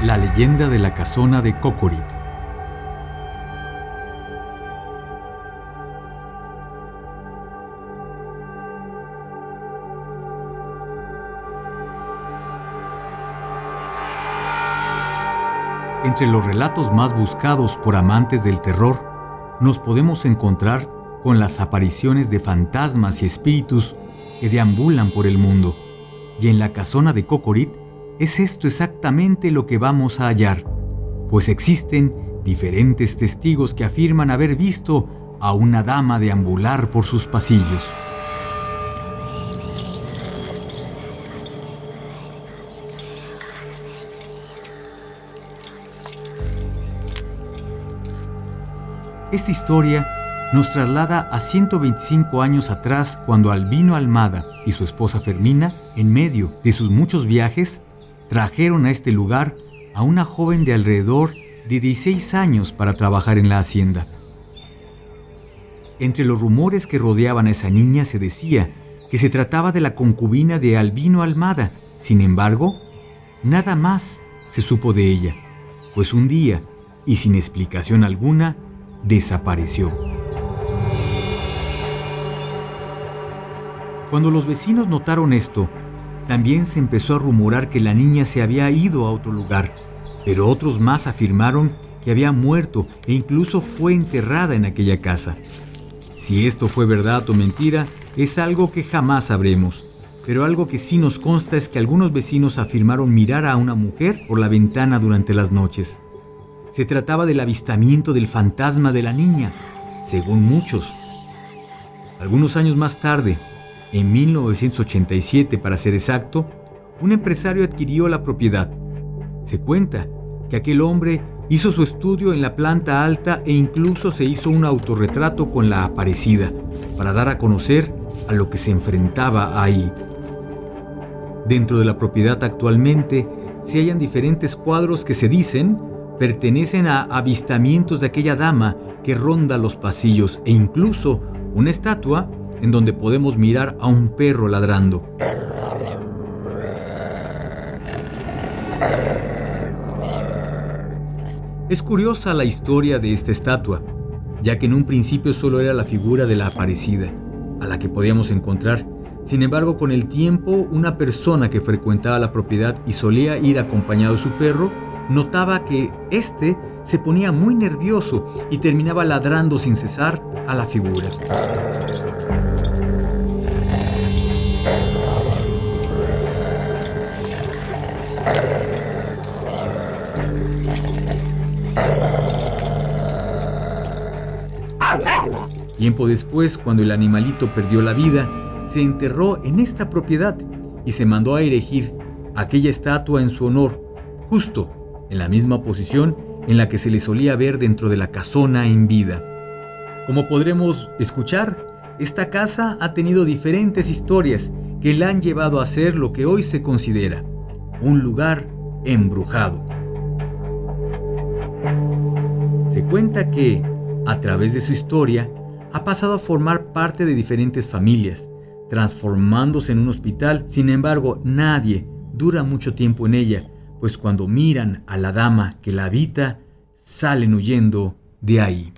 La leyenda de la casona de Cocorit. Entre los relatos más buscados por amantes del terror, nos podemos encontrar con las apariciones de fantasmas y espíritus que deambulan por el mundo. Y en la casona de Cocorit es esto exactamente lo que vamos a hallar, pues existen diferentes testigos que afirman haber visto a una dama deambular por sus pasillos. Esta historia nos traslada a 125 años atrás cuando Albino Almada y su esposa Fermina, en medio de sus muchos viajes, trajeron a este lugar a una joven de alrededor de 16 años para trabajar en la hacienda. Entre los rumores que rodeaban a esa niña se decía que se trataba de la concubina de Albino Almada. Sin embargo, nada más se supo de ella, pues un día, y sin explicación alguna, desapareció. Cuando los vecinos notaron esto, también se empezó a rumorar que la niña se había ido a otro lugar, pero otros más afirmaron que había muerto e incluso fue enterrada en aquella casa. Si esto fue verdad o mentira, es algo que jamás sabremos, pero algo que sí nos consta es que algunos vecinos afirmaron mirar a una mujer por la ventana durante las noches. Se trataba del avistamiento del fantasma de la niña, según muchos. Algunos años más tarde, en 1987, para ser exacto, un empresario adquirió la propiedad. Se cuenta que aquel hombre hizo su estudio en la planta alta e incluso se hizo un autorretrato con la aparecida para dar a conocer a lo que se enfrentaba ahí. Dentro de la propiedad actualmente se hallan diferentes cuadros que se dicen pertenecen a avistamientos de aquella dama que ronda los pasillos e incluso una estatua en donde podemos mirar a un perro ladrando. Es curiosa la historia de esta estatua, ya que en un principio solo era la figura de la aparecida, a la que podíamos encontrar. Sin embargo, con el tiempo, una persona que frecuentaba la propiedad y solía ir acompañado de su perro, notaba que éste se ponía muy nervioso y terminaba ladrando sin cesar a la figura. Tiempo después, cuando el animalito perdió la vida, se enterró en esta propiedad y se mandó a erigir aquella estatua en su honor, justo en la misma posición en la que se le solía ver dentro de la casona en vida. Como podremos escuchar, esta casa ha tenido diferentes historias que la han llevado a ser lo que hoy se considera un lugar embrujado. Se cuenta que, a través de su historia, ha pasado a formar parte de diferentes familias, transformándose en un hospital. Sin embargo, nadie dura mucho tiempo en ella, pues cuando miran a la dama que la habita, salen huyendo de ahí.